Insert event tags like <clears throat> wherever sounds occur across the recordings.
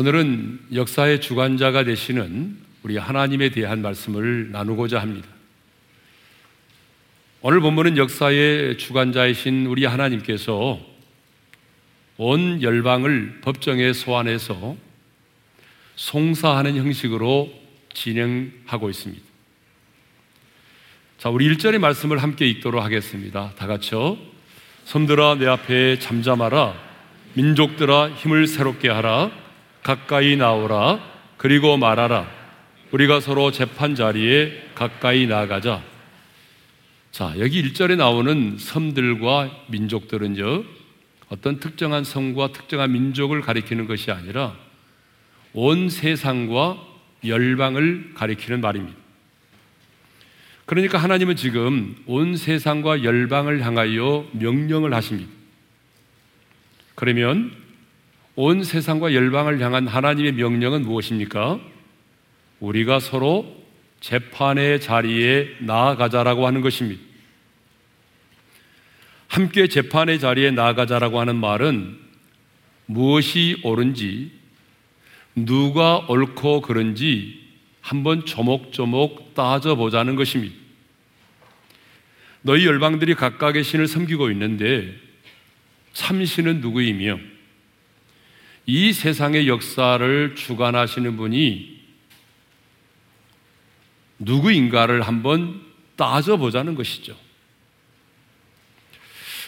오늘은 역사의 주관자가 되시는 우리 하나님에 대한 말씀을 나누고자 합니다. 오늘 본문은 역사의 주관자이신 우리 하나님께서 온 열방을 법정에 소환해서 송사하는 형식으로 진행하고 있습니다. 자, 우리 1절의 말씀을 함께 읽도록 하겠습니다. 다 같이요. 섬들아 내 앞에 잠잠하라. 민족들아 힘을 새롭게 하라. 가까이 나오라. 그리고 말하라. 우리가 서로 재판 자리에 가까이 나가자. 자, 여기 1절에 나오는 섬들과 민족들은요, 어떤 특정한 섬과 특정한 민족을 가리키는 것이 아니라 온 세상과 열방을 가리키는 말입니다. 그러니까 하나님은 지금 온 세상과 열방을 향하여 명령을 하십니다. 그러면 온 세상과 열방을 향한 하나님의 명령은 무엇입니까? 우리가 서로 재판의 자리에 나아가자라고 하는 것입니다. 함께 재판의 자리에 나아가자라고 하는 말은 무엇이 옳은지, 누가 옳고 그른지 한번 조목조목 따져보자는 것입니다. 너희 열방들이 각각의 신을 섬기고 있는데 참신은 누구이며 이 세상의 역사를 주관하시는 분이 누구인가를 한번 따져보자는 것이죠.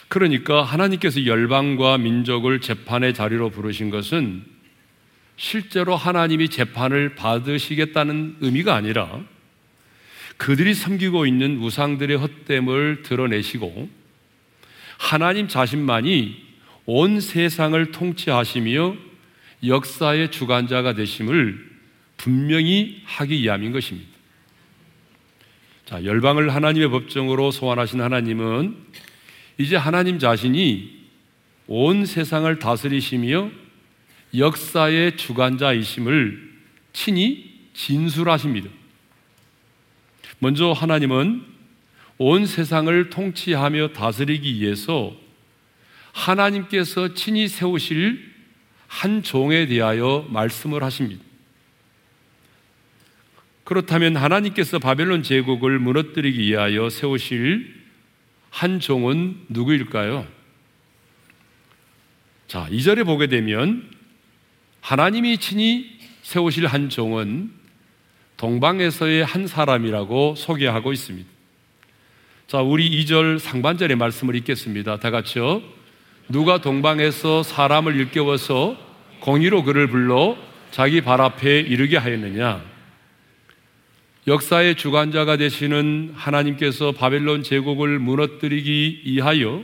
그러니까 하나님께서 열방과 민족을 재판의 자리로 부르신 것은 실제로 하나님이 재판을 받으시겠다는 의미가 아니라 그들이 섬기고 있는 우상들의 헛됨을 드러내시고 하나님 자신만이 온 세상을 통치하시며 역사의 주관자가 되심을 분명히 하기 위함인 것입니다. 자, 열방을 하나님의 법정으로 소환하신 하나님은 이제 하나님 자신이 온 세상을 다스리시며 역사의 주관자이심을 친히 진술하십니다. 먼저 하나님은 온 세상을 통치하며 다스리기 위해서 하나님께서 친히 세우실 한 종에 대하여 말씀을 하십니다. 그렇다면 하나님께서 바벨론 제국을 무너뜨리기 위하여 세우실 한 종은 누구일까요? 자, 2절에 보게 되면 하나님이 친히 세우실 한 종은 동방에서의 한 사람이라고 소개하고 있습니다. 자, 우리 2절 상반절의 말씀을 읽겠습니다. 다 같이요. 누가 동방에서 사람을 일깨워서 공의로 그를 불러 자기 발 앞에 이르게 하였느냐? 역사의 주관자가 되시는 하나님께서 바벨론 제국을 무너뜨리기 위하여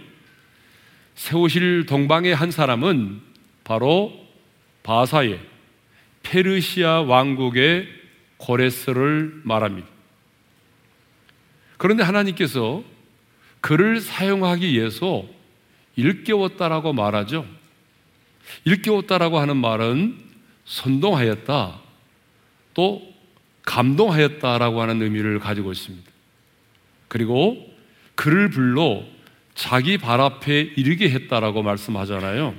세우실 동방의 한 사람은 바로 바사의 페르시아 왕국의 고레스를 말합니다. 그런데 하나님께서 그를 사용하기 위해서 일깨웠다라고 말하죠. 일깨웠다라고 하는 말은 선동하였다. 또 감동하였다라고 하는 의미를 가지고 있습니다. 그리고 그를 불러 자기 발 앞에 이르게 했다라고 말씀하잖아요.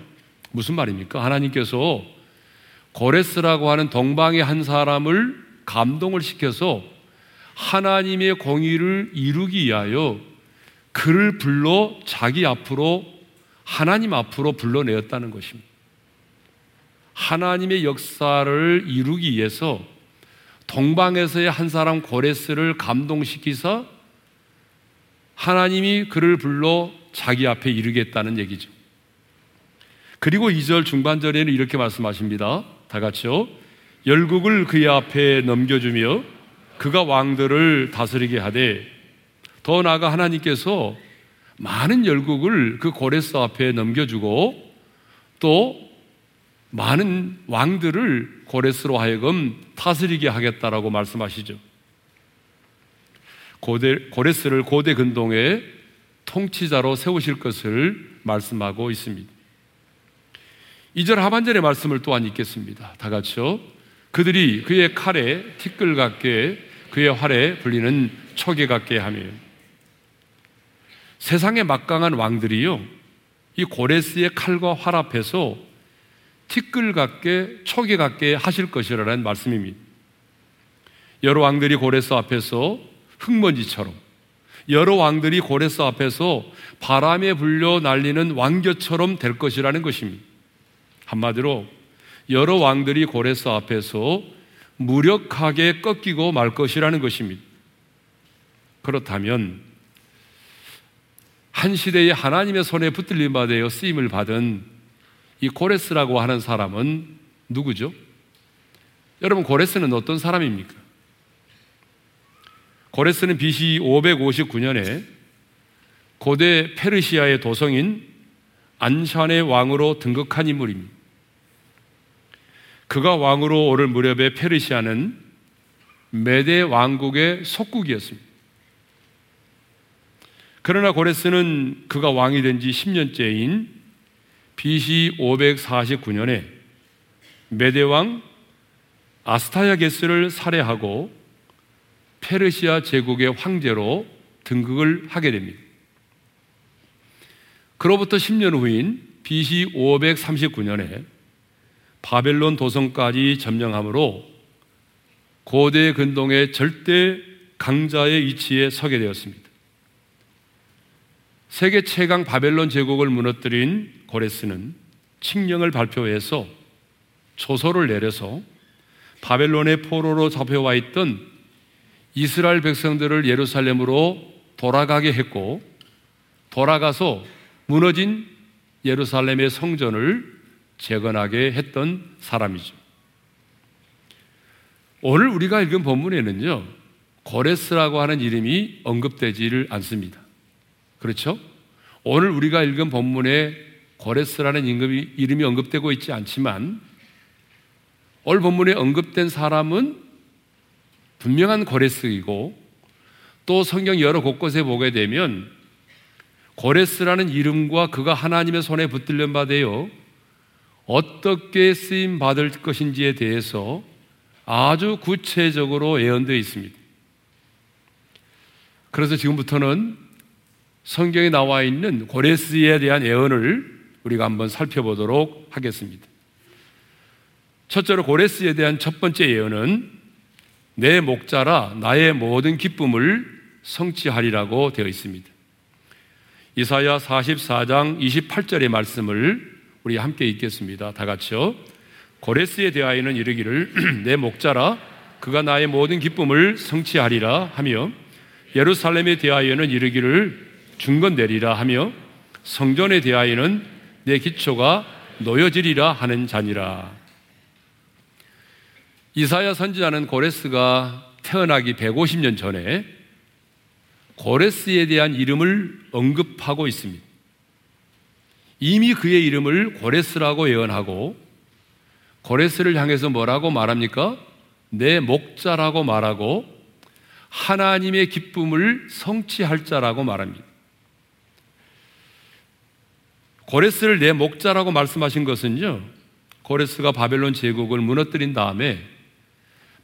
무슨 말입니까? 하나님께서 고레스라고 하는 동방의 한 사람을 감동을 시켜서 하나님의 공의를 이루기 위하여 그를 불러 자기 앞으로 하나님 앞으로 불러내었다는 것입니다. 하나님의 역사를 이루기 위해서 동방에서의 한 사람 고레스를 감동시키서 하나님이 그를 불러 자기 앞에 이르겠다는 얘기죠. 그리고 2절 중반절에는 이렇게 말씀하십니다. 다 같이요. 열국을 그의 앞에 넘겨주며 그가 왕들을 다스리게 하되 더 나아가 하나님께서 많은 열국을 그 고레스 앞에 넘겨주고 또 많은 왕들을 고레스로 하여금 다스리게 하겠다라고 말씀하시죠. 고대, 고레스를 고대 근동의 통치자로 세우실 것을 말씀하고 있습니다. 2절 하반절의 말씀을 또한 읽겠습니다. 다 같이요. 그들이 그의 칼에 티끌 같게 그의 활에 불리는 초계 같게 하며 세상의 막강한 왕들이요. 이 고레스의 칼과 활 앞에서 티끌 같게 초계 같게 하실 것이라는 말씀입니다. 여러 왕들이 고레스 앞에서 흙먼지처럼 여러 왕들이 고레스 앞에서 바람에 불려 날리는 왕겨처럼 될 것이라는 것입니다. 한마디로 여러 왕들이 고레스 앞에서 무력하게 꺾이고 말 것이라는 것입니다. 그렇다면 한 시대에 하나님의 손에 붙들림 받아 쓰임을 받은 이 고레스라고 하는 사람은 누구죠? 여러분 고레스는 어떤 사람입니까? 고레스는 BC 559년에 고대 페르시아의 도성인 안샨의 왕으로 등극한 인물입니다. 그가 왕으로 오를 무렵에 페르시아는 메대 왕국의 속국이었습니다. 그러나 고레스는 그가 왕이 된 지 10년째인 BC 549년에 메대 왕 아스타야게스를 살해하고 페르시아 제국의 황제로 등극을 하게 됩니다. 그로부터 10년 후인 BC 539년에 바벨론 도성까지 점령함으로 고대 근동의 절대 강자의 위치에 서게 되었습니다. 세계 최강 바벨론 제국을 무너뜨린 고레스는 칙령을 발표해서 조서를 내려서 바벨론의 포로로 잡혀와 있던 이스라엘 백성들을 예루살렘으로 돌아가게 했고 돌아가서 무너진 예루살렘의 성전을 재건하게 했던 사람이죠. 오늘 우리가 읽은 본문에는요, 고레스라고 하는 이름이 언급되지를 않습니다. 그렇죠? 오늘 우리가 읽은 본문에 고레스라는 이름이 언급되고 있지 않지만, 오늘 본문에 언급된 사람은 분명한 고레스이고, 또 성경 여러 곳곳에 보게 되면 고레스라는 이름과 그가 하나님의 손에 바 되어 어떻게 쓰임 받을 것인지에 대해서 아주 구체적으로 예언되어 있습니다. 그래서 지금부터는 성경에 나와 있는 고레스에 대한 예언을 우리가 한번 살펴보도록 하겠습니다. 첫째로 고레스에 대한 첫 번째 예언은 내 목자라 나의 모든 기쁨을 성취하리라고 되어 있습니다. 이사야 44장 28절의 말씀을 우리 함께 읽겠습니다. 다 같이요. 고레스에 대하여는 이르기를 <clears throat> 내 목자라 그가 나의 모든 기쁨을 성취하리라 하며 예루살렘에 대하여는 이르기를 중건되리라 하며 성전에 대하여는 내 기초가 놓여지리라 하는 자니라. 이사야 선지자는 고레스가 태어나기 150년 전에 고레스에 대한 이름을 언급하고 있습니다. 이미 그의 이름을 고레스라고 예언하고 고레스를 향해서 뭐라고 말합니까? 내 목자라고 말하고 하나님의 기쁨을 성취할 자라고 말합니다. 고레스를 내 목자라고 말씀하신 것은요, 고레스가 바벨론 제국을 무너뜨린 다음에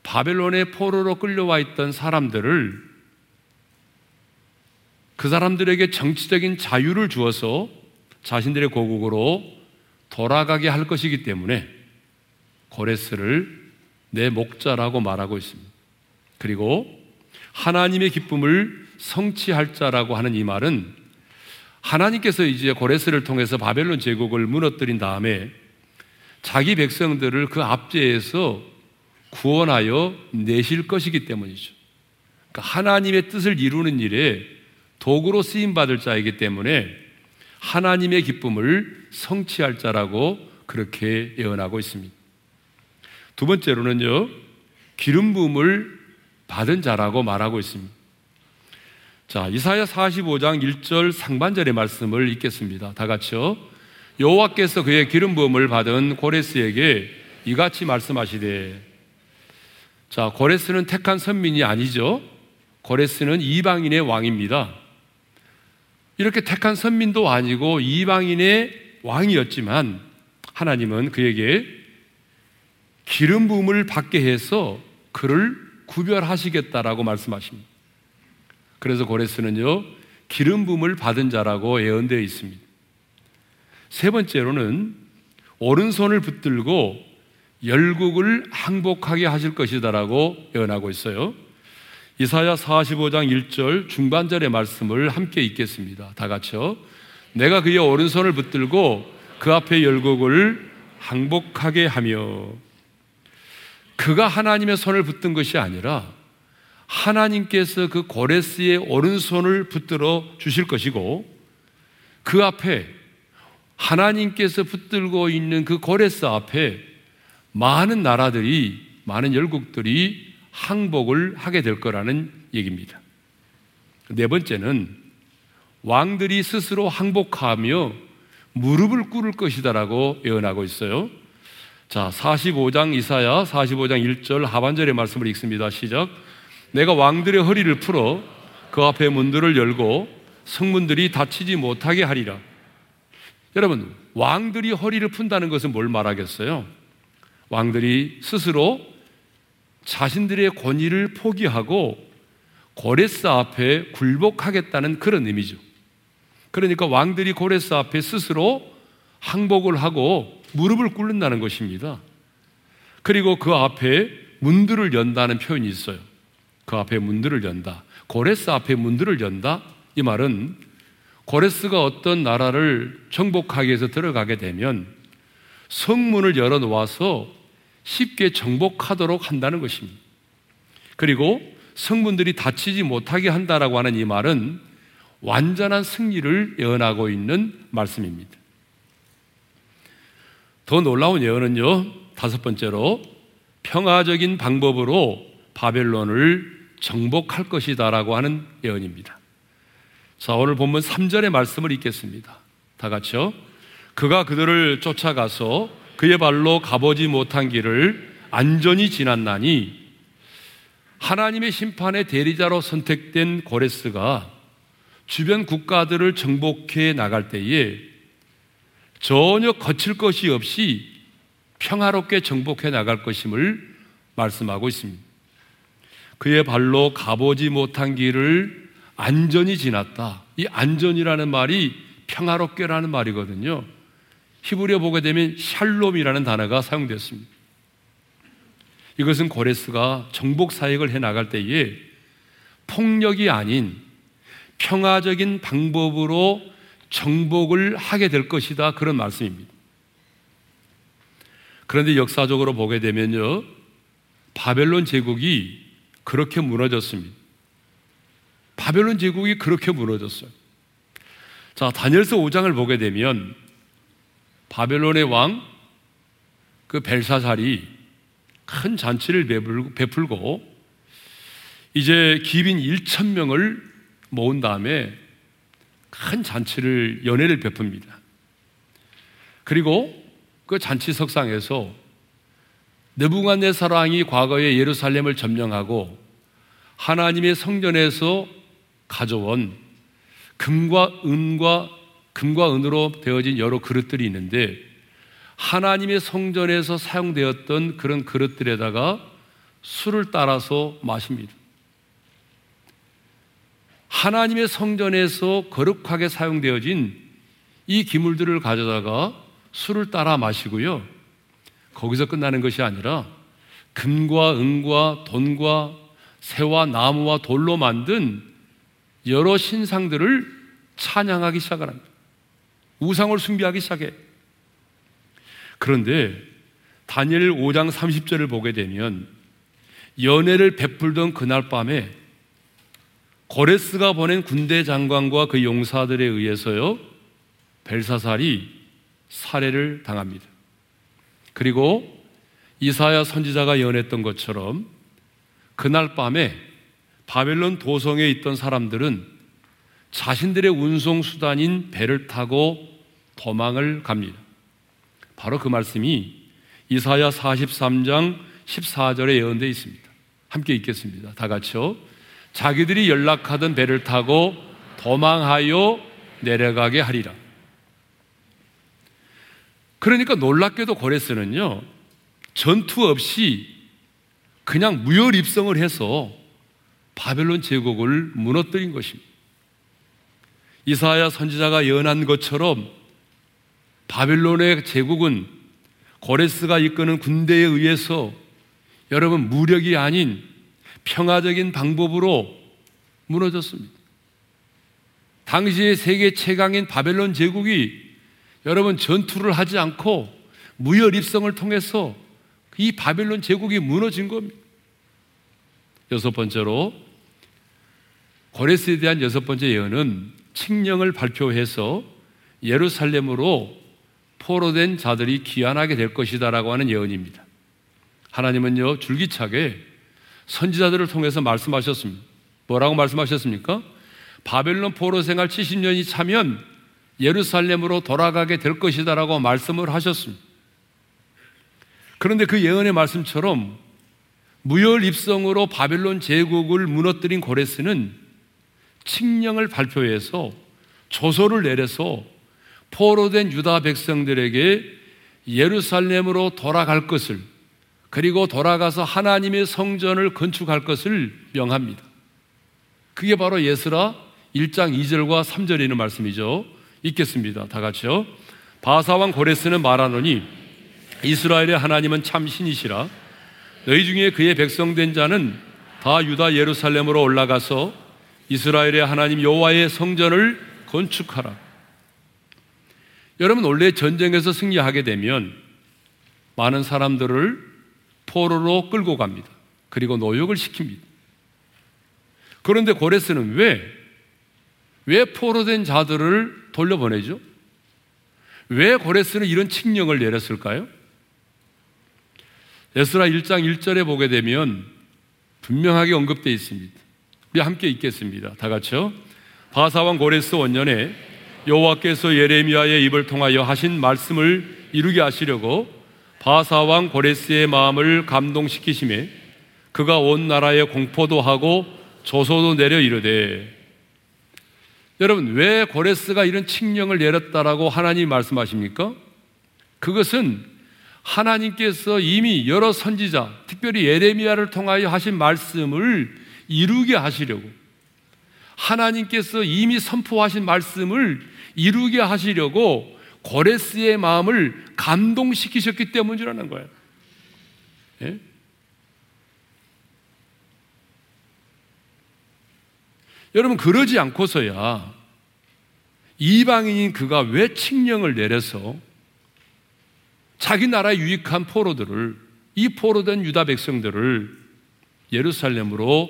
바벨론의 포로로 끌려와 있던 사람들을 그 사람들에게 정치적인 자유를 주어서 자신들의 고국으로 돌아가게 할 것이기 때문에 고레스를 내 목자라고 말하고 있습니다. 그리고 하나님의 기쁨을 성취할 자라고 하는 이 말은 하나님께서 이제 고레스를 통해서 바벨론 제국을 무너뜨린 다음에 자기 백성들을 그 압제에서 구원하여 내실 것이기 때문이죠. 그러니까 하나님의 뜻을 이루는 일에 도구로 쓰임 받을 자이기 때문에 하나님의 기쁨을 성취할 자라고 그렇게 예언하고 있습니다. 두 번째로는요, 기름 부음을 받은 자라고 말하고 있습니다. 자, 이사야 45장 1절 상반절의 말씀을 읽겠습니다. 다 같이요. 여호와께서 그의 기름 부음을 받은 고레스에게 이같이 말씀하시되 자, 고레스는 택한 선민이 아니죠. 고레스는 이방인의 왕입니다. 이렇게 택한 선민도 아니고 이방인의 왕이었지만 하나님은 그에게 기름 부음을 받게 해서 그를 구별하시겠다라고 말씀하십니다. 그래서 고레스는요, 기름 부음을 받은 자라고 예언되어 있습니다. 세 번째로는 오른손을 붙들고 열국을 항복하게 하실 것이다라고 예언하고 있어요. 이사야 45장 1절 중반절의 말씀을 함께 읽겠습니다. 다 같이요. 내가 그의 오른손을 붙들고 그 앞에 열국을 항복하게 하며 그가 하나님의 손을 붙든 것이 아니라 하나님께서 그 고레스의 오른손을 붙들어 주실 것이고 그 앞에 하나님께서 붙들고 있는 그 고레스 앞에 많은 나라들이 많은 열국들이 항복을 하게 될 거라는 얘기입니다. 네 번째는 왕들이 스스로 항복하며 무릎을 꿇을 것이다라고 예언하고 있어요. 자, 45장 이사야 45장 1절 하반절의 말씀을 읽습니다. 시작. 내가 왕들의 허리를 풀어 그 앞에 문들을 열고 성문들이 닫히지 못하게 하리라. 여러분, 왕들이 허리를 푼다는 것은 뭘 말하겠어요? 왕들이 스스로 자신들의 권위를 포기하고 고레스 앞에 굴복하겠다는 그런 의미죠. 그러니까 왕들이 고레스 앞에 스스로 항복을 하고 무릎을 꿇는다는 것입니다. 그리고 그 앞에 문들을 연다는 표현이 있어요. 그 앞에 문들을 연다. 고레스 앞에 문들을 연다. 이 말은 고레스가 어떤 나라를 정복하기 위해서 들어가게 되면 성문을 열어 놓아서 쉽게 정복하도록 한다는 것입니다. 그리고 성문들이 닫히지 못하게 한다라고 하는 이 말은 완전한 승리를 예언하고 있는 말씀입니다. 더 놀라운 예언은요, 다섯 번째로 평화적인 방법으로 바벨론을 정복할 것이다라고 하는 예언입니다. 자, 오늘 본문 3절의 말씀을 읽겠습니다. 다 같이요. 그가 그들을 쫓아가서 그의 발로 가보지 못한 길을 안전히 지났나니 하나님의 심판의 대리자로 선택된 고레스가 주변 국가들을 정복해 나갈 때에 전혀 거칠 것이 없이 평화롭게 정복해 나갈 것임을 말씀하고 있습니다. 그의 발로 가보지 못한 길을 안전히 지났다. 이 안전이라는 말이 평화롭게라는 말이거든요. 히브리어 보게 되면 샬롬이라는 단어가 사용됐습니다. 이것은 고레스가 정복 사역을 해 나갈 때에 폭력이 아닌 평화적인 방법으로 정복을 하게 될 것이다. 그런 말씀입니다. 그런데 역사적으로 보게 되면요. 바벨론 제국이 그렇게 무너졌습니다. 바벨론 제국이 그렇게 무너졌어요. 자, 다니엘서 5장을 보게 되면 바벨론의 왕, 그 벨사살이 큰 잔치를 베풀고 이제 기빈 1천 명을 모은 다음에 큰 잔치를 연회를 베풉니다. 그리고 그 잔치 석상에서 느부갓네살왕이 과거에 예루살렘을 점령하고 하나님의 성전에서 가져온 금과 은과 금과 은으로 되어진 여러 그릇들이 있는데 하나님의 성전에서 사용되었던 그런 그릇들에다가 술을 따라서 마십니다. 하나님의 성전에서 거룩하게 사용되어진 이 기물들을 가져다가 술을 따라 마시고요. 거기서 끝나는 것이 아니라 금과 은과 돈과 새와 나무와 돌로 만든 여러 신상들을 찬양하기 시작합니다. 우상을 숭배하기 시작해. 그런데 다니엘 5장 30절을 보게 되면 연애를 베풀던 그날 밤에 고레스가 보낸 군대 장관과 그 용사들에 의해서요 벨사살이 살해를 당합니다. 그리고 이사야 선지자가 예언했던 것처럼 그날 밤에 바벨론 도성에 있던 사람들은 자신들의 운송 수단인 배를 타고 도망을 갑니다. 바로 그 말씀이 이사야 43장 14절에 예언되어 있습니다. 함께 읽겠습니다. 다 같이요. 자기들이 연락하던 배를 타고 도망하여 내려가게 하리라. 그러니까 놀랍게도 고레스는요, 전투 없이 그냥 무혈 입성을 해서 바벨론 제국을 무너뜨린 것입니다. 이사야 선지자가 예언한 것처럼 바벨론의 제국은 고레스가 이끄는 군대에 의해서 여러분 무력이 아닌 평화적인 방법으로 무너졌습니다. 당시의 세계 최강인 바벨론 제국이 여러분 전투를 하지 않고 무혈 입성을 통해서 이 바벨론 제국이 무너진 겁니다. 여섯 번째로 고레스에 대한 여섯 번째 예언은 칙령을 발표해서 예루살렘으로 포로된 자들이 귀환하게 될 것이다라고 하는 예언입니다. 하나님은요 줄기차게 선지자들을 통해서 말씀하셨습니다. 뭐라고 말씀하셨습니까? 바벨론 포로 생활 70년이 차면 예루살렘으로 돌아가게 될 것이다라고 말씀을 하셨습니다. 그런데 그 예언의 말씀처럼 무혈 입성으로 바벨론 제국을 무너뜨린 고레스는 칙령을 발표해서 조서를 내려서 포로된 유다 백성들에게 예루살렘으로 돌아갈 것을 그리고 돌아가서 하나님의 성전을 건축할 것을 명합니다. 그게 바로 예스라 1장 2절과 3절에 있는 말씀이죠. 읽겠습니다. 다 같이요. 바사왕 고레스는 말하노니 이스라엘의 하나님은 참 신이시라 너희 중에 그의 백성된 자는 다 유다 예루살렘으로 올라가서 이스라엘의 하나님 여호와의 성전을 건축하라. 여러분 원래 전쟁에서 승리하게 되면 많은 사람들을 포로로 끌고 갑니다. 그리고 노역을 시킵니다. 그런데 고레스는 왜, 왜 포로된 자들을 돌려보내죠? 왜 고레스는 이런 칙령을 내렸을까요? 에스라 1장 1절에 보게 되면 분명하게 언급되어 있습니다. 우리 함께 읽겠습니다. 다 같이요. 바사왕 고레스 원년에 여호와께서 예레미야의 입을 통하여 하신 말씀을 이루게 하시려고 바사왕 고레스의 마음을 감동시키심에 그가 온 나라에 공포도 하고 조소도 내려 이르되 여러분 왜 고레스가 이런 칙령을 내렸다라고 하나님 말씀하십니까? 그것은 하나님께서 이미 여러 선지자, 특별히 예레미야를 통하여 하신 말씀을 이루게 하시려고 하나님께서 이미 선포하신 말씀을 이루게 하시려고 고레스의 마음을 감동시키셨기 때문이라는 거예요. 예? 여러분 그러지 않고서야 이방인인 그가 왜 칙령을 내려서 자기 나라에 유익한 포로들을 이 포로된 유다 백성들을 예루살렘으로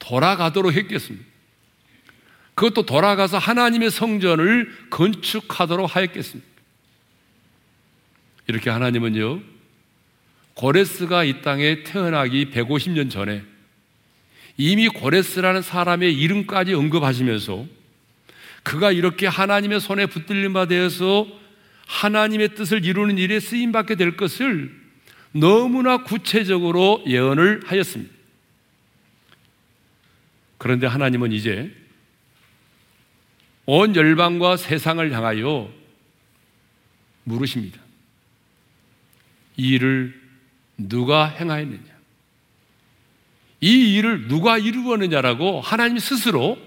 돌아가도록 했겠습니다. 그것도 돌아가서 하나님의 성전을 건축하도록 하였겠습니다. 이렇게 하나님은요, 고레스가 이 땅에 태어나기 150년 전에 이미 고레스라는 사람의 이름까지 언급하시면서 그가 이렇게 하나님의 손에 붙들림 바 되어서 하나님의 뜻을 이루는 일에 쓰임 받게 될 것을 너무나 구체적으로 예언을 하였습니다. 그런데 하나님은 이제 온 열방과 세상을 향하여 물으십니다. 이 일을 누가 행하였느냐? 이 일을 누가 이루었느냐라고 하나님 스스로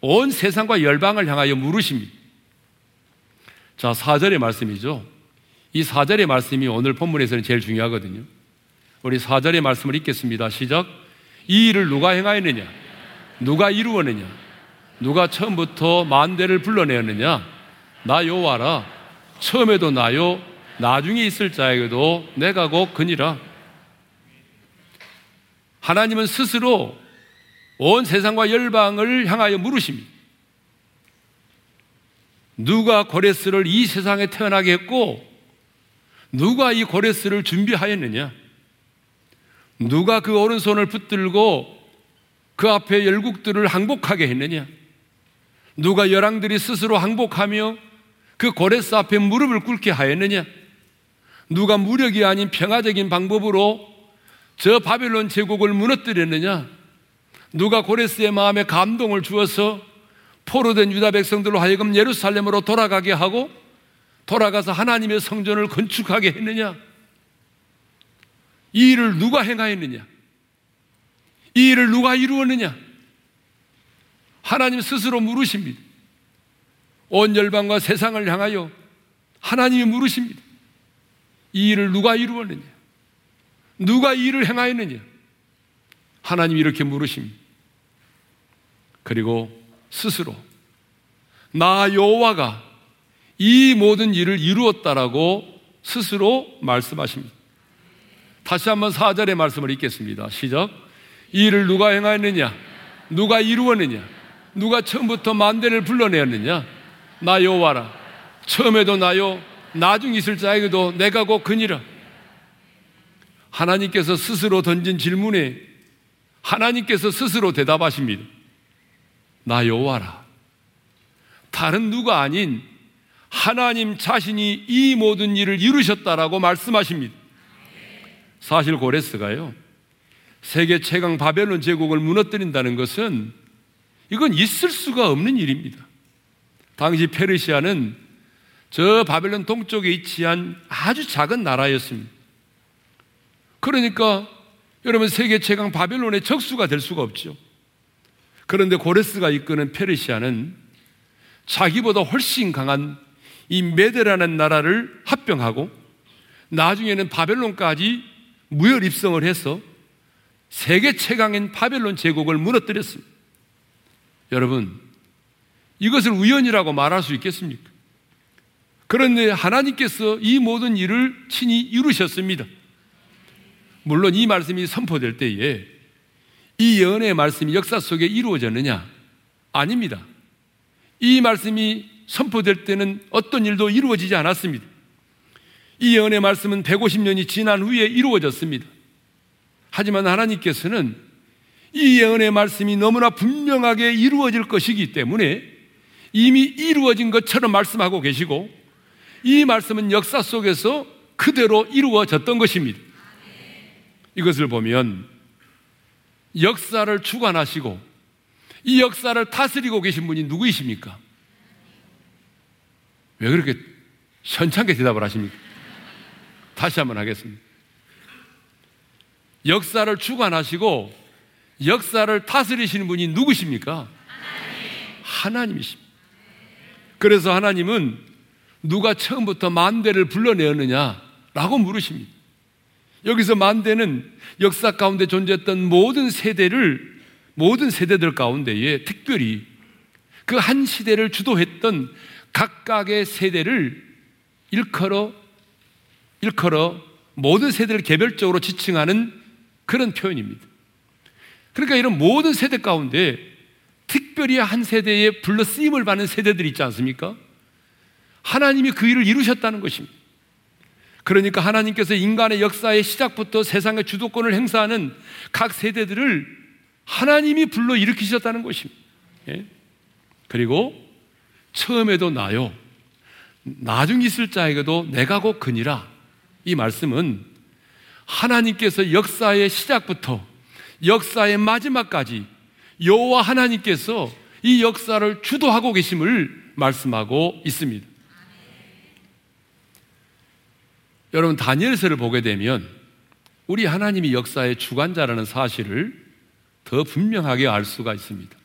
온 세상과 열방을 향하여 물으십니다. 자, 4절의 말씀이죠. 이 4절의 말씀이 오늘 본문에서는 제일 중요하거든요. 우리 4절의 말씀을 읽겠습니다. 시작. 이 일을 누가 행하였느냐? 누가 이루었느냐? 누가 처음부터 만대를 불러내었느냐? 나 여호와라. 처음에도 나요. 나중에 있을 자에게도 내가 곧 그니라. 하나님은 스스로 온 세상과 열방을 향하여 물으십니다. 누가 고레스를 이 세상에 태어나게 했고 누가 이 고레스를 준비하였느냐? 누가 그 오른손을 붙들고 그 앞에 열국들을 항복하게 했느냐? 누가 열왕들이 스스로 항복하며 그 고레스 앞에 무릎을 꿇게 하였느냐? 누가 무력이 아닌 평화적인 방법으로 저 바벨론 제국을 무너뜨렸느냐? 누가 고레스의 마음에 감동을 주어서 포로된 유다 백성들로 하여금 예루살렘으로 돌아가게 하고 돌아가서 하나님의 성전을 건축하게 했느냐? 이 일을 누가 행하였느냐? 이 일을 누가 이루었느냐? 하나님 스스로 물으십니다. 온 열방과 세상을 향하여 하나님이 물으십니다. 이 일을 누가 이루었느냐? 누가 이 일을 행하였느냐? 하나님이 이렇게 물으십니다. 그리고 스스로 나 여호와가 이 모든 일을 이루었다라고 스스로 말씀하십니다. 다시 한번 4절의 말씀을 읽겠습니다. 시작. 이 일을 누가 행하였느냐? 누가 이루었느냐? 누가 처음부터 만대를 불러내었느냐? 나 여호와라. 처음에도 나요. 나중 있을 자에게도 내가 곧 그니라. 하나님께서 스스로 던진 질문에 하나님께서 스스로 대답하십니다. 나 여호와라. 다른 누가 아닌 하나님 자신이 이 모든 일을 이루셨다라고 말씀하십니다. 사실 고레스가요. 세계 최강 바벨론 제국을 무너뜨린다는 것은 이건 있을 수가 없는 일입니다. 당시 페르시아는 저 바벨론 동쪽에 위치한 아주 작은 나라였습니다. 그러니까 여러분 세계 최강 바벨론의 적수가 될 수가 없죠. 그런데 고레스가 이끄는 페르시아는 자기보다 훨씬 강한 이 메데라는 나라를 합병하고 나중에는 바벨론까지 무혈 입성을 해서 세계 최강인 바벨론 제국을 무너뜨렸습니다. 여러분, 이것을 우연이라고 말할 수 있겠습니까? 그런데 하나님께서 이 모든 일을 친히 이루셨습니다. 물론 이 말씀이 선포될 때에 이 예언의 말씀이 역사 속에 이루어졌느냐? 아닙니다. 이 말씀이 선포될 때는 어떤 일도 이루어지지 않았습니다. 이 예언의 말씀은 150년이 지난 후에 이루어졌습니다. 하지만 하나님께서는 이 예언의 말씀이 너무나 분명하게 이루어질 것이기 때문에 이미 이루어진 것처럼 말씀하고 계시고 이 말씀은 역사 속에서 그대로 이루어졌던 것입니다. 이것을 보면 역사를 주관하시고 이 역사를 다스리고 계신 분이 누구이십니까? 왜 그렇게 현창게 대답을 하십니까? 다시 한번 하겠습니다. 역사를 주관하시고 역사를 다스리시는 분이 누구십니까? 하나님. 이십니다 그래서 하나님은 누가 처음부터 만대를 불러내었느냐? 라고 물으십니다. 여기서 만대는 역사 가운데 존재했던 모든 세대를, 모든 세대들 가운데에 특별히 그 한 시대를 주도했던 각각의 세대를 일컬어 일컬어 모든 세대를 개별적으로 지칭하는 그런 표현입니다. 그러니까 이런 모든 세대 가운데 특별히 한 세대에 불러 쓰임을 받는 세대들이 있지 않습니까? 하나님이 그 일을 이루셨다는 것입니다. 그러니까 하나님께서 인간의 역사의 시작부터 세상의 주도권을 행사하는 각 세대들을 하나님이 불러 일으키셨다는 것입니다. 예? 그리고 처음에도 나요. 나중 있을 자에게도 내가 곧 그니라. 이 말씀은 하나님께서 역사의 시작부터 역사의 마지막까지 여호와 하나님께서 이 역사를 주도하고 계심을 말씀하고 있습니다. 여러분 다니엘서를 보게 되면 우리 하나님이 역사의 주관자라는 사실을 더 분명하게 알 수가 있습니다.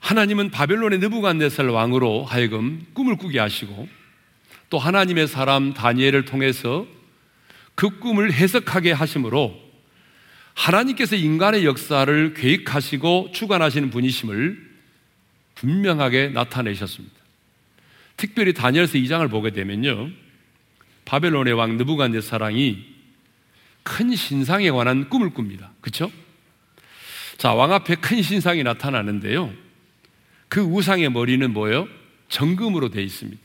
하나님은 바벨론의 느부갓네살 왕으로 하여금 꿈을 꾸게 하시고 또 하나님의 사람 다니엘을 통해서 그 꿈을 해석하게 하심으로 하나님께서 인간의 역사를 계획하시고 주관하시는 분이심을 분명하게 나타내셨습니다. 특별히 다니엘서 2장을 보게 되면요. 바벨론의 왕 느부갓네살왕이 큰 신상에 관한 꿈을 꿉니다. 그렇죠? 자, 왕 앞에 큰 신상이 나타나는데요. 그 우상의 머리는 뭐예요? 정금으로 되어 있습니다.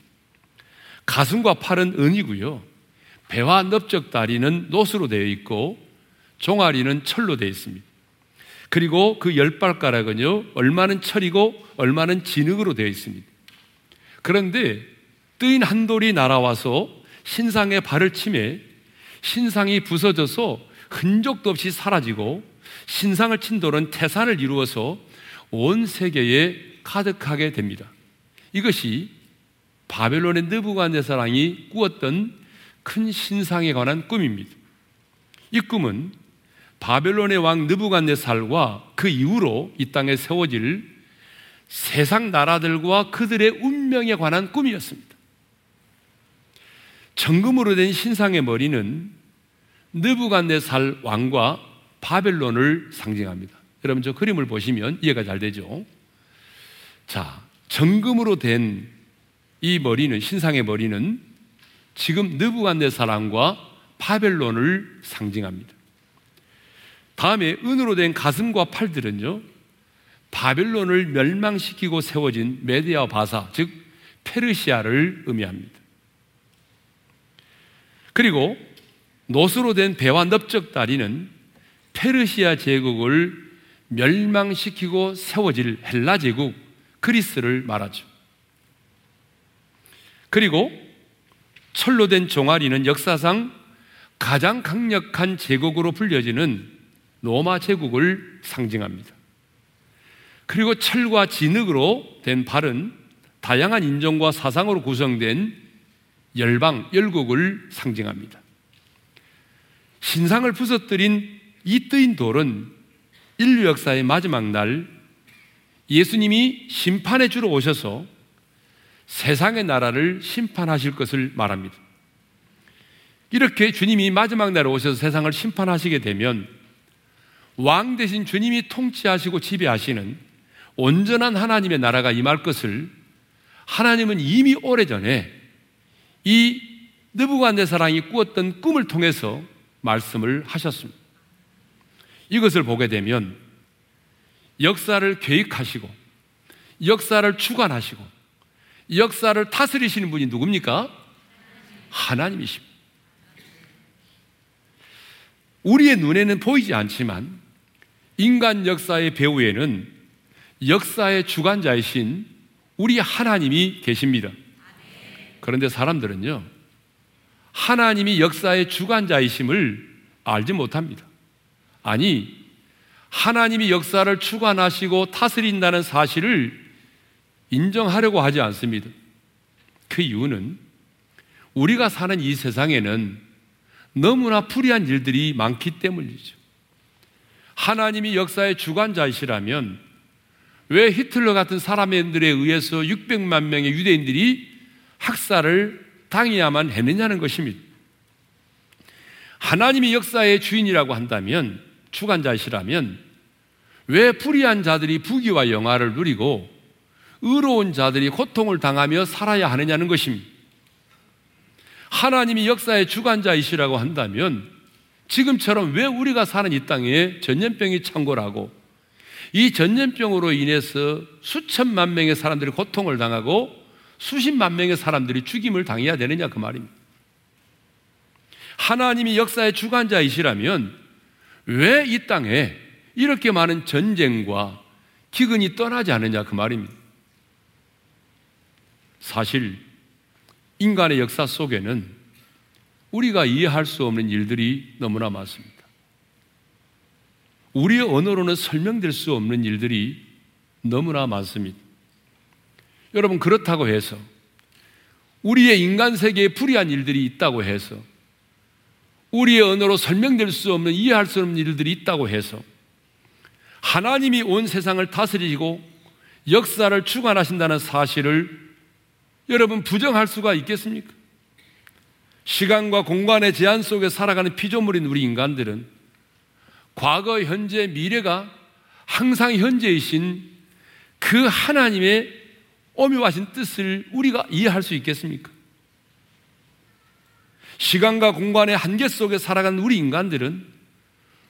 가슴과 팔은 은이고요. 배와 넓적 다리는 노수로 되어 있고 종아리는 철로 되어 있습니다. 그리고 그 열 발가락은요, 얼마는 철이고 얼마는 진흙으로 되어 있습니다. 그런데 뜨인 한 돌이 날아와서 신상의 발을 침해 신상이 부서져서 흔적도 없이 사라지고 신상을 친 돌은 태산을 이루어서 온 세계에 가득하게 됩니다. 이것이 바벨론의 느부갓네살 왕이 꾸었던 큰 신상에 관한 꿈입니다. 이 꿈은 바벨론의 왕 느부갓네살과 그 이후로 이 땅에 세워질 세상 나라들과 그들의 운명에 관한 꿈이었습니다. 정금으로 된 신상의 머리는 느부갓네살 왕과 바벨론을 상징합니다. 여러분 저 그림을 보시면 이해가 잘 되죠. 자, 정금으로 된 이 머리는 신상의 머리는 지금 느부갓네살 왕과 바벨론을 상징합니다. 다음에 은으로 된 가슴과 팔들은요. 바벨론을 멸망시키고 세워진 메디아 바사, 즉 페르시아를 의미합니다. 그리고 노스로 된 배와 넓적 다리는 페르시아 제국을 멸망시키고 세워질 헬라 제국 그리스를 말하죠. 그리고 철로 된 종아리는 역사상 가장 강력한 제국으로 불려지는 로마 제국을 상징합니다. 그리고 철과 진흙으로 된 발은 다양한 인종과 사상으로 구성된 열방, 열국을 상징합니다. 신상을 부서뜨린 이 뜨인 돌은 인류 역사의 마지막 날 예수님이 심판의 주로 오셔서 세상의 나라를 심판하실 것을 말합니다. 이렇게 주님이 마지막 날에 오셔서 세상을 심판하시게 되면 왕 대신 주님이 통치하시고 지배하시는 온전한 하나님의 나라가 임할 것을 하나님은 이미 오래전에 이 느부갓네사랑이 꾸었던 꿈을 통해서 말씀을 하셨습니다. 이것을 보게 되면 역사를 계획하시고 역사를 주관하시고 역사를 다스리시는 분이 누굽니까? 하나님이십니다. 우리의 눈에는 보이지 않지만 인간 역사의 배후에는 역사의 주관자이신 우리 하나님이 계십니다. 그런데 사람들은요, 하나님이 역사의 주관자이심을 알지 못합니다. 아니, 하나님이 역사를 주관하시고 다스린다는 사실을 인정하려고 하지 않습니다. 그 이유는 우리가 사는 이 세상에는 너무나 불의한 일들이 많기 때문이죠. 하나님이 역사의 주관자이시라면 왜 히틀러 같은 사람들에 의해서 600만 명의 유대인들이 학살을 당해야만 했느냐는 것입니다. 하나님이 역사의 주인이라고 한다면 주관자이시라면 왜 불의한 자들이 부귀와 영화를 누리고 의로운 자들이 고통을 당하며 살아야 하느냐는 것입니다. 하나님이 역사의 주관자이시라고 한다면 지금처럼 왜 우리가 사는 이 땅에 전염병이 창궐하고 이 전염병으로 인해서 수천만 명의 사람들이 고통을 당하고 수십만 명의 사람들이 죽임을 당해야 되느냐 그 말입니다. 하나님이 역사의 주관자이시라면 왜 이 땅에 이렇게 많은 전쟁과 기근이 떠나지 않느냐 그 말입니다. 사실 인간의 역사 속에는 우리가 이해할 수 없는 일들이 너무나 많습니다. 우리의 언어로는 설명될 수 없는 일들이 너무나 많습니다. 여러분, 그렇다고 해서 우리의 인간 세계에 불이한 일들이 있다고 해서 우리의 언어로 설명될 수 없는 이해할 수 없는 일들이 있다고 해서 하나님이 온 세상을 다스리고 역사를 주관하신다는 사실을 여러분 부정할 수가 있겠습니까? 시간과 공간의 제한 속에 살아가는 피조물인 우리 인간들은 과거, 현재, 미래가 항상 현재이신 그 하나님의 오묘하신 뜻을 우리가 이해할 수 있겠습니까? 시간과 공간의 한계 속에 살아가는 우리 인간들은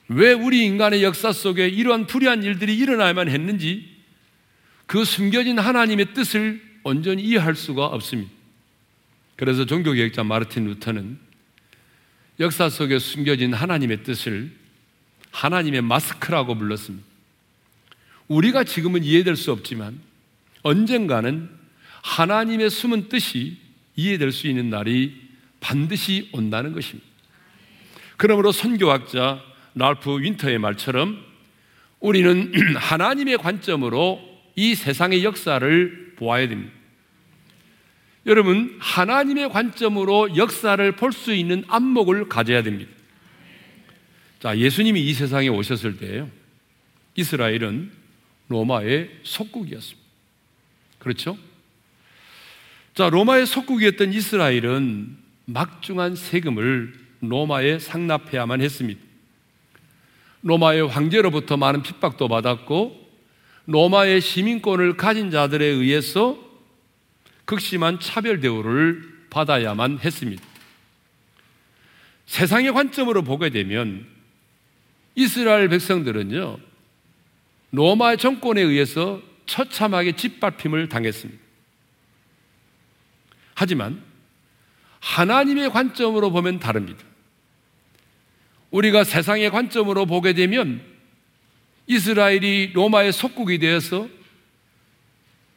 왜 우리 인간의 역사 속에 이러한 불의한 일들이 일어나야만 했는지 그 숨겨진 하나님의 뜻을 온전히 이해할 수가 없습니다. 그래서 종교개혁자 마르틴 루터는 역사 속에 숨겨진 하나님의 뜻을 하나님의 마스크라고 불렀습니다. 우리가 지금은 이해될 수 없지만 언젠가는 하나님의 숨은 뜻이 이해될 수 있는 날이 반드시 온다는 것입니다. 그러므로 선교학자 랄프 윈터의 말처럼 우리는 <clears throat> 하나님의 관점으로 이 세상의 역사를 보아야 됩니다. 여러분, 하나님의 관점으로 역사를 볼 수 있는 안목을 가져야 됩니다. 자, 예수님이 이 세상에 오셨을 때요. 이스라엘은 로마의 속국이었습니다. 그렇죠? 자, 로마의 속국이었던 이스라엘은 막중한 세금을 로마에 상납해야만 했습니다. 로마의 황제로부터 많은 핍박도 받았고 로마의 시민권을 가진 자들에 의해서 극심한 차별 대우를 받아야만 했습니다. 세상의 관점으로 보게 되면 이스라엘 백성들은요, 로마 정권에 의해서 처참하게 짓밟힘을 당했습니다. 하지만 하나님의 관점으로 보면 다릅니다. 우리가 세상의 관점으로 보게 되면 이스라엘이 로마의 속국이 되어서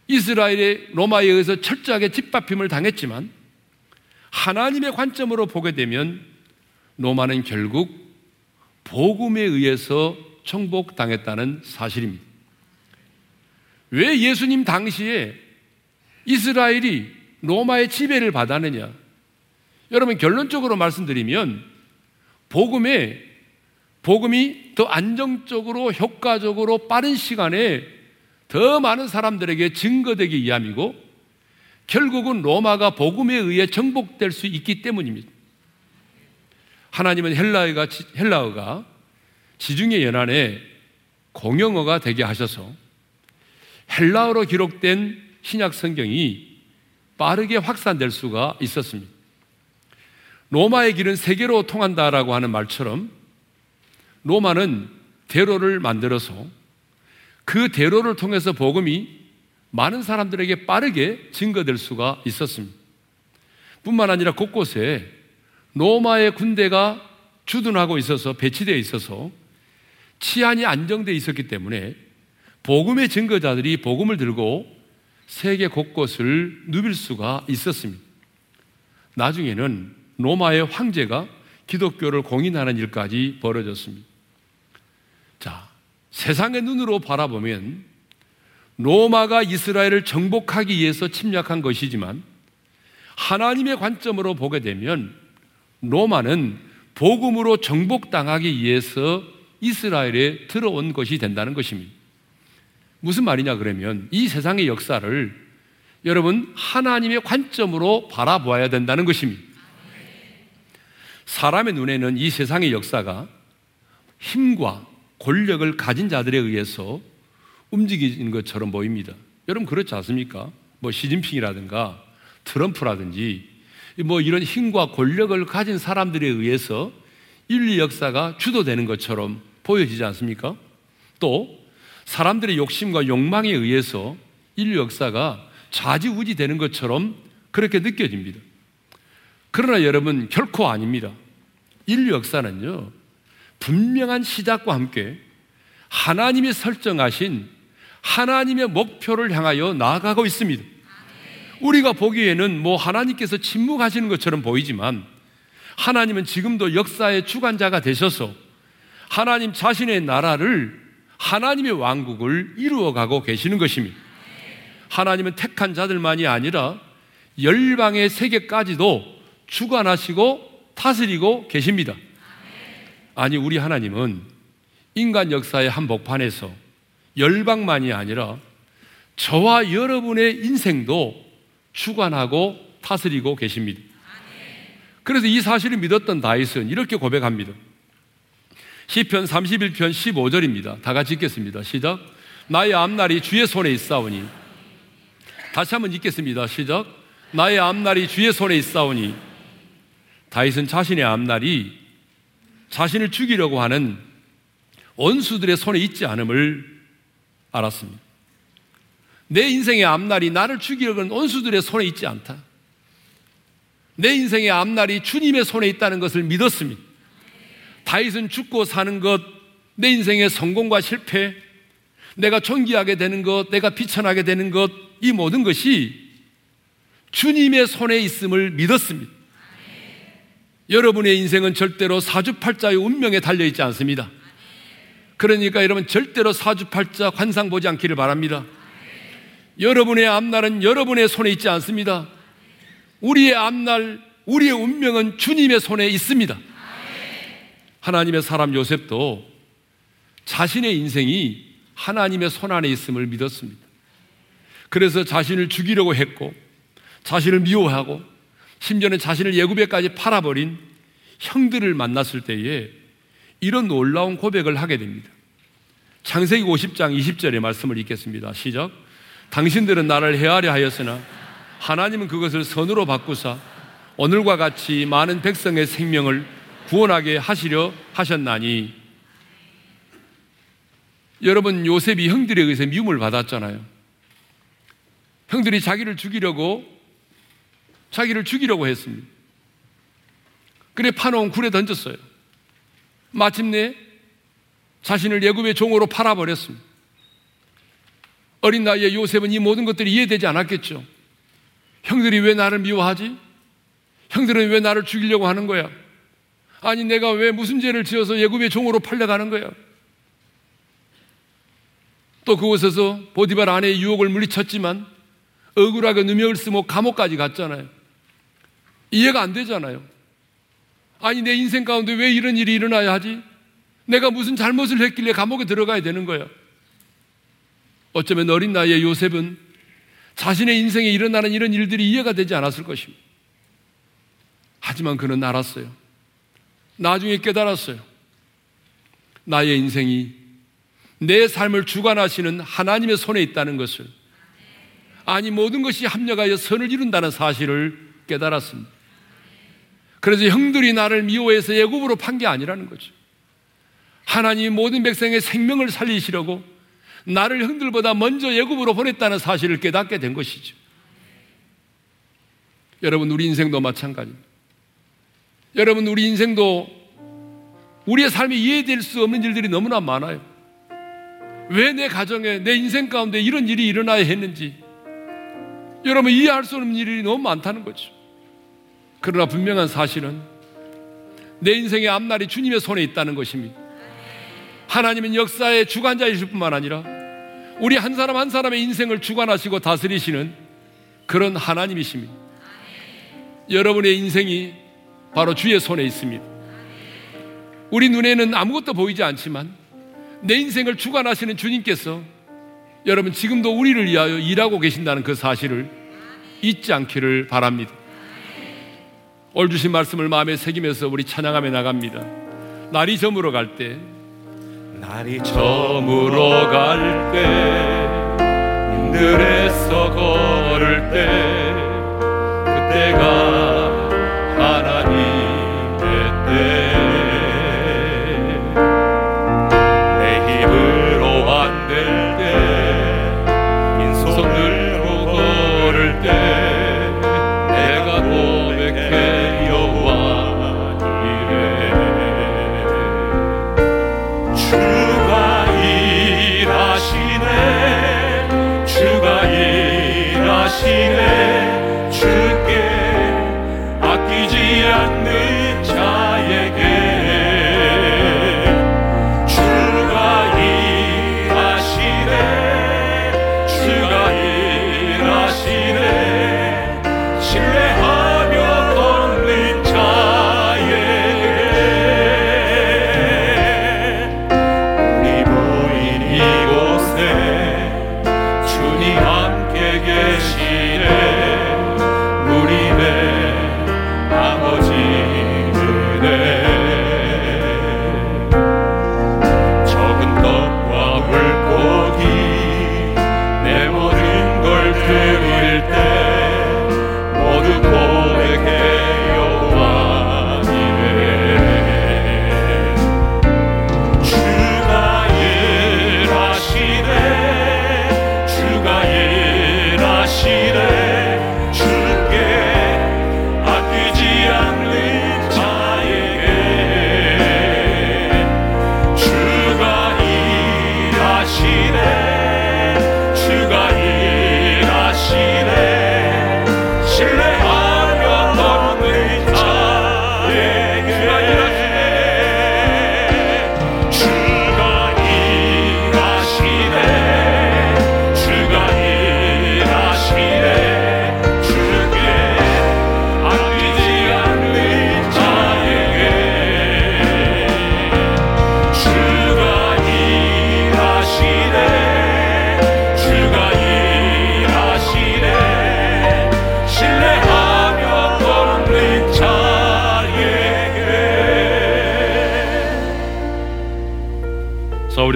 이스라엘의 로마에 의해서 철저하게 짓밟힘을 당했지만 하나님의 관점으로 보게 되면 로마는 결국 복음에 의해서 정복당했다는 사실입니다. 왜 예수님 당시에 이스라엘이 로마의 지배를 받았느냐? 여러분 결론적으로 말씀드리면 복음에 복음이 더 안정적으로 효과적으로 빠른 시간에 더 많은 사람들에게 증거되기 위함이고 결국은 로마가 복음에 의해 정복될 수 있기 때문입니다. 하나님은 헬라어가, 헬라어가 지중해 연안에 공용어가 되게 하셔서 헬라어로 기록된 신약 성경이 빠르게 확산될 수가 있었습니다. 로마의 길은 세계로 통한다라고 하는 말처럼 로마는 대로를 만들어서 그 대로를 통해서 복음이 많은 사람들에게 빠르게 증거될 수가 있었습니다. 뿐만 아니라 곳곳에 로마의 군대가 주둔하고 있어서 배치되어 있어서 치안이 안정되어 있었기 때문에 복음의 증거자들이 복음을 들고 세계 곳곳을 누빌 수가 있었습니다. 나중에는 로마의 황제가 기독교를 공인하는 일까지 벌어졌습니다. 자, 세상의 눈으로 바라보면 로마가 이스라엘을 정복하기 위해서 침략한 것이지만 하나님의 관점으로 보게 되면 로마는 복음으로 정복당하기 위해서 이스라엘에 들어온 것이 된다는 것입니다. 무슨 말이냐 그러면 이 세상의 역사를 여러분 하나님의 관점으로 바라보아야 된다는 것입니다. 사람의 눈에는 이 세상의 역사가 힘과 권력을 가진 자들에 의해서 움직이는 것처럼 보입니다. 여러분 그렇지 않습니까? 뭐 시진핑이라든가 트럼프라든지 뭐 이런 힘과 권력을 가진 사람들에 의해서 인류 역사가 주도되는 것처럼 보여지지 않습니까? 또 사람들의 욕심과 욕망에 의해서 인류 역사가 좌지우지 되는 것처럼 그렇게 느껴집니다. 그러나 여러분 결코 아닙니다. 인류 역사는요, 분명한 시작과 함께 하나님이 설정하신 하나님의 목표를 향하여 나아가고 있습니다. 우리가 보기에는 뭐 하나님께서 침묵하시는 것처럼 보이지만 하나님은 지금도 역사의 주관자가 되셔서 하나님 자신의 나라를 하나님의 왕국을 이루어가고 계시는 것입니다. 하나님은 택한 자들만이 아니라 열방의 세계까지도 주관하시고 다스리고 계십니다. 아니, 우리 하나님은 인간 역사의 한복판에서 열방만이 아니라 저와 여러분의 인생도 주관하고 다스리고 계십니다. 그래서 이 사실을 믿었던 다윗은 이렇게 고백합니다. 시편 31편 15절입니다. 다 같이 읽겠습니다. 시작. 나의 앞날이 주의 손에 있사오니 다시 한번 읽겠습니다. 시작. 나의 앞날이 주의 손에 있사오니 다윗은 자신의 앞날이 자신을 죽이려고 하는 원수들의 손에 있지 않음을 알았습니다. 내 인생의 앞날이 나를 죽이려고 하는 원수들의 손에 있지 않다. 내 인생의 앞날이 주님의 손에 있다는 것을 믿었습니다. 다윗은 죽고 사는 것, 내 인생의 성공과 실패, 내가 존귀하게 되는 것, 내가 비천하게 되는 것, 이 모든 것이 주님의 손에 있음을 믿었습니다. 여러분의 인생은 절대로 사주팔자의 운명에 달려있지 않습니다. 그러니까 여러분 절대로 사주팔자 관상 보지 않기를 바랍니다. 여러분의 앞날은 여러분의 손에 있지 않습니다. 우리의 앞날, 우리의 운명은 주님의 손에 있습니다. 하나님의 사람 요셉도 자신의 인생이 하나님의 손 안에 있음을 믿었습니다. 그래서 자신을 죽이려고 했고, 자신을 미워하고, 심지어는 자신을 예굽에까지 팔아버린 형들을 만났을 때에 이런 놀라운 고백을 하게 됩니다. 창세기 50장 20절의 말씀을 읽겠습니다. 시작. 당신들은 나를 해하려 하였으나 하나님은 그것을 선으로 바꾸사 오늘과 같이 많은 백성의 생명을 구원하게 하시려 하셨나니 여러분 요셉이 형들에 의해서 미움을 받았잖아요. 형들이 자기를 죽이려고 자기를 죽이려고 했습니다. 그래 파놓은 굴에 던졌어요. 마침내 자신을 예굽의 종으로 팔아버렸습니다. 어린 나이에 요셉은 이 모든 것들이 이해되지 않았겠죠. 형들이 왜 나를 미워하지? 형들은 왜 나를 죽이려고 하는 거야? 아니, 내가 왜 무슨 죄를 지어서 예굽의 종으로 팔려가는 거야? 또 그곳에서 보디발 아내의 유혹을 물리쳤지만 억울하게 누명을 쓰고 감옥까지 갔잖아요. 이해가 안 되잖아요. 아니, 내 인생 가운데 왜 이런 일이 일어나야 하지? 내가 무슨 잘못을 했길래 감옥에 들어가야 되는 거야. 어쩌면 어린 나이에 요셉은 자신의 인생에 일어나는 이런 일들이 이해가 되지 않았을 것입니다. 하지만 그는 알았어요. 나중에 깨달았어요. 나의 인생이 내 삶을 주관하시는 하나님의 손에 있다는 것을 아니 모든 것이 합력하여 선을 이룬다는 사실을 깨달았습니다. 그래서 형들이 나를 미워해서 예굽으로 판 게 아니라는 거죠. 하나님이 모든 백성의 생명을 살리시려고 나를 형들보다 먼저 예굽으로 보냈다는 사실을 깨닫게 된 것이죠. 여러분 우리 인생도 마찬가지입니다. 여러분 우리 인생도 우리의 삶에 이해될 수 없는 일들이 너무나 많아요. 왜 내 가정에 내 인생 가운데 이런 일이 일어나야 했는지 여러분 이해할 수 없는 일이 너무 많다는 거죠. 그러나 분명한 사실은 내 인생의 앞날이 주님의 손에 있다는 것입니다. 하나님은 역사의 주관자이실 뿐만 아니라 우리 한 사람 한 사람의 인생을 주관하시고 다스리시는 그런 하나님이십니다. 여러분의 인생이 바로 주의 손에 있습니다. 우리 눈에는 아무것도 보이지 않지만 내 인생을 주관하시는 주님께서 여러분 지금도 우리를 위하여 일하고 계신다는 그 사실을 잊지 않기를 바랍니다. 올 주신 말씀을 마음에 새기면서 우리 찬양하며 나갑니다. 날이 저물어 갈 때, 날이 저물어 갈 때, 들에서 걸을 때,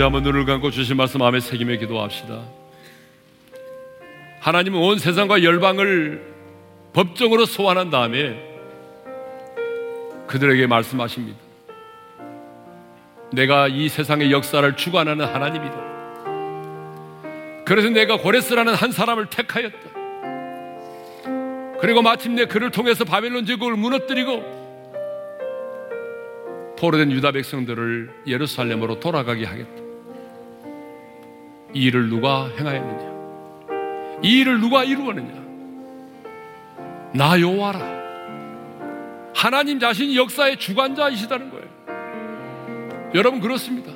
한번 눈을 감고 주신 말씀 마음에 새김에 기도합시다. 하나님은 온 세상과 열방을 법정으로 소환한 다음에 그들에게 말씀하십니다. 내가 이 세상의 역사를 주관하는 하나님이다. 그래서 내가 고레스라는 한 사람을 택하였다. 그리고 마침내 그를 통해서 바벨론 제국을 무너뜨리고 포로된 유다 백성들을 예루살렘으로 돌아가게 하겠다. 이 일을 누가 행하였느냐? 이 일을 누가 이루었느냐? 나 여호와라. 하나님 자신이 역사의 주관자이시다는 거예요. 여러분 그렇습니다.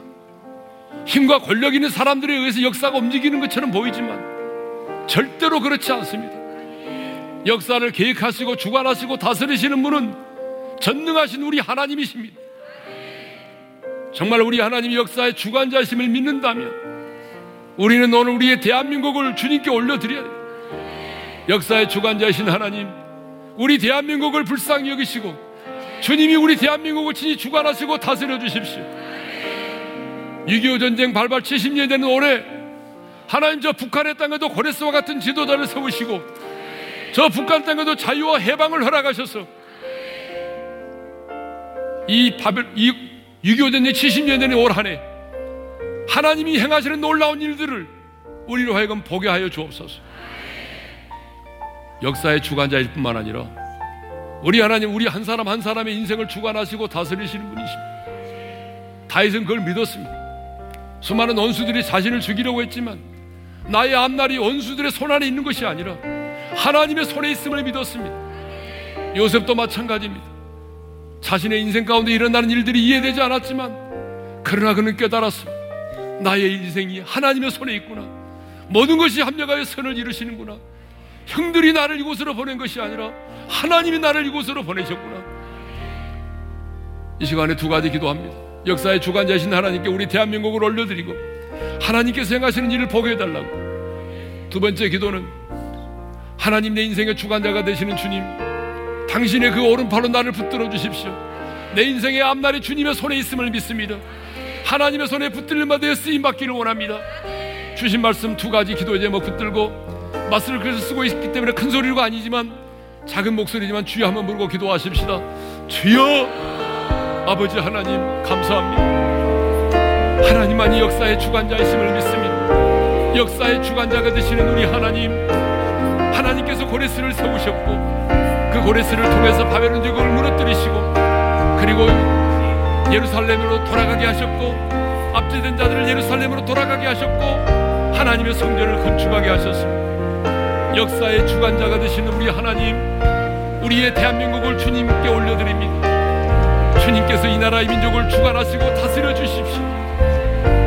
힘과 권력 있는 사람들에 의해서 역사가 움직이는 것처럼 보이지만 절대로 그렇지 않습니다. 역사를 계획하시고 주관하시고 다스리시는 분은 전능하신 우리 하나님이십니다. 정말 우리 하나님이 역사의 주관자심을 믿는다면 우리는 오늘 우리의 대한민국을 주님께 올려드려야 돼요. 역사의 주관자이신 하나님, 우리 대한민국을 불쌍히 여기시고 주님이 우리 대한민국을 친히 주관하시고 다스려 주십시오. 6.25 전쟁 발발 70년 되는 올해 하나님 저 북한의 땅에도 고레스와 같은 지도자를 세우시고 저 북한 땅에도 자유와 해방을 허락하셔서 이 바벨 이6.25 전쟁 70년 되는 올 한 해 하나님이 행하시는 놀라운 일들을 우리로 하여금 보게 하여 주옵소서. 역사의 주관자일 뿐만 아니라 우리 하나님 우리 한 사람 한 사람의 인생을 주관하시고 다스리시는 분이십니다. 다윗은 그걸 믿었습니다. 수많은 원수들이 자신을 죽이려고 했지만 나의 앞날이 원수들의 손 안에 있는 것이 아니라 하나님의 손에 있음을 믿었습니다. 요셉도 마찬가지입니다. 자신의 인생 가운데 일어나는 일들이 이해되지 않았지만 그러나 그는 깨달았습니다. 나의 인생이 하나님의 손에 있구나. 모든 것이 합력하여 선을 이루시는구나. 형들이 나를 이곳으로 보낸 것이 아니라 하나님이 나를 이곳으로 보내셨구나. 이 시간에 두 가지 기도합니다. 역사의 주관자신 하나님께 우리 대한민국을 올려드리고 하나님께서 행하시는 일을 보게 해달라고. 두 번째 기도는 하나님 내 인생의 주관자가 되시는 주님, 당신의 그 오른팔로 나를 붙들어 주십시오. 내 인생의 앞날이 주님의 손에 있음을 믿습니다. 하나님의 손에 붙들림마 되어 쓰임 받기를 원합니다. 주신 말씀 두 가지 기도 제목 붙들고 마스를 그래서 쓰고 있기 때문에 큰 소리가 아니지만 작은 목소리지만 주여 한번 부르고 기도하십시다. 주여 아버지 하나님 감사합니다. 하나님만이 역사의 주관자이심을 믿습니다. 역사의 주관자가 되시는 우리 하나님 하나님께서 고레스를 세우셨고 그 고레스를 통해서 바벨론 제국을 무너뜨리시고 그리고 예루살렘으로 돌아가게 하셨고 압제된 자들을 예루살렘으로 돌아가게 하셨고 하나님의 성전을 건축하게 하셨습니다. 역사의 주관자가 되시는 우리 하나님, 우리의 대한민국을 주님께 올려드립니다. 주님께서 이 나라의 민족을 주관하시고 다스려 주십시오.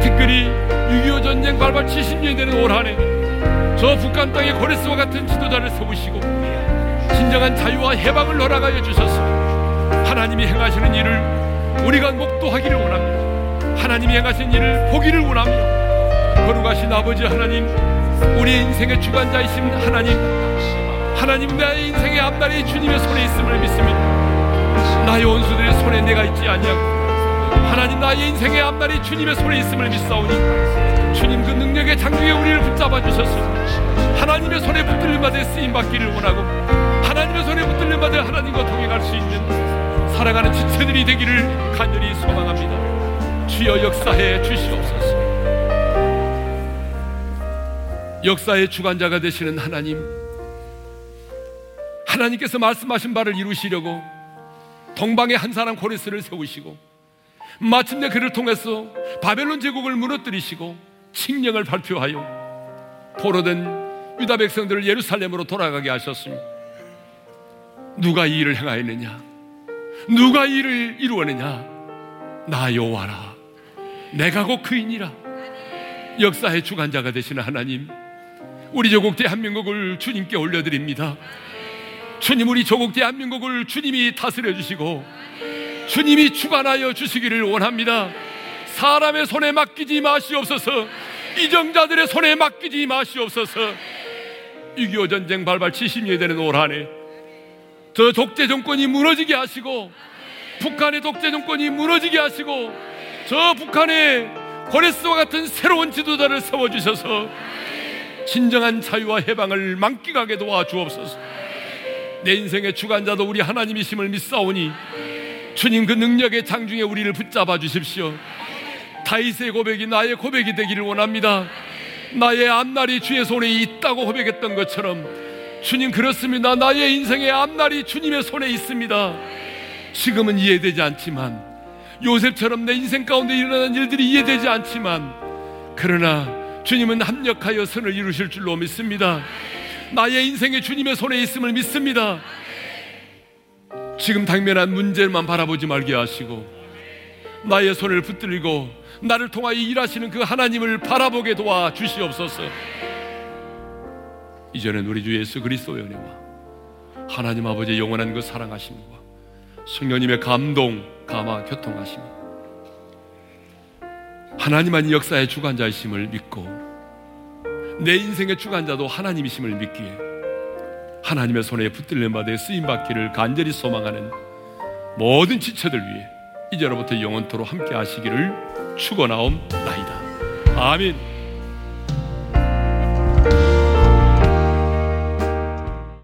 특별히 6.25 전쟁 발발 70년이 되는 올 한해 저 북한 땅의 고레스와 같은 지도자를 세우시고 진정한 자유와 해방을 허락하여 주셨습니다. 하나님이 행하시는 일을 우리가 목도하기를 원합니다. 하나님이 행하신 일을 보기를 원하며 거룩하신 아버지 하나님 우리의 인생의 주관자이신 하나님 하나님 나의 인생의 앞날이 주님의 손에 있음을 믿습니다. 나의 원수들의 손에 내가 있지 아니하고 하나님 나의 인생의 앞날이 주님의 손에 있음을 믿사오니 주님 그 능력의 장중에 우리를 붙잡아 주셨습니다. 하나님의 손에 붙들림받아 쓰임 받기를 원하고 하나님의 손에 붙들림받아 하나님과 동행할 수 있는 살아가는 지체들이 되기를 간절히 소망합니다. 주여 역사해 주시옵소서. 역사의 주관자가 되시는 하나님, 하나님께서 말씀하신 바를 이루시려고 동방의 한 사람 고레스를 세우시고 마침내 그를 통해서 바벨론 제국을 무너뜨리시고 칙령을 발표하여 포로된 유다 백성들을 예루살렘으로 돌아가게 하셨습니다. 누가 이 일을 행하였느냐? 누가 이를 이루었느냐? 나 여호와라. 내가 곧 그이니라. 역사의 주관자가 되시는 하나님, 우리 조국 대한민국을 주님께 올려드립니다. 주님, 우리 조국 대한민국을 주님이 다스려 주시고, 주님이 주관하여 주시기를 원합니다. 사람의 손에 맡기지 마시옵소서, 이정자들의 손에 맡기지 마시옵소서, 6.25 전쟁 발발 70년이 되는 올 한해 저 독재 정권이 무너지게 하시고 북한의 독재 정권이 무너지게 하시고 저 북한의 고레스와 같은 새로운 지도자를 세워주셔서 진정한 자유와 해방을 만끽하게 도와주옵소서. 내 인생의 주관자도 우리 하나님이심을 믿사오니 주님 그 능력의 장중에 우리를 붙잡아 주십시오. 다윗의 고백이 나의 고백이 되기를 원합니다. 나의 앞날이 주의 손에 있다고 고백했던 것처럼 주님 그렇습니다 나의 인생의 앞날이 주님의 손에 있습니다 지금은 이해되지 않지만 요셉처럼 내 인생 가운데 일어난 일들이 이해되지 않지만 그러나 주님은 합력하여 선을 이루실 줄로 믿습니다. 나의 인생이 주님의 손에 있음을 믿습니다. 지금 당면한 문제만 바라보지 말게 하시고 나의 손을 붙들고 나를 통하여 일하시는 그 하나님을 바라보게 도와 주시옵소서. 이제는 우리 주 예수 그리스도의 은혜와 하나님 아버지의 영원한 그 사랑하심과 성령님의 감동, 감화, 교통하심 하나님만이 역사의 주관자이심을 믿고 내 인생의 주관자도 하나님이심을 믿기에 하나님의 손에 붙들림 받아 쓰임 받기를 간절히 소망하는 모든 지체들 위해 이제로부터 영원토록 함께 하시기를 축원하옵나이다. 아멘.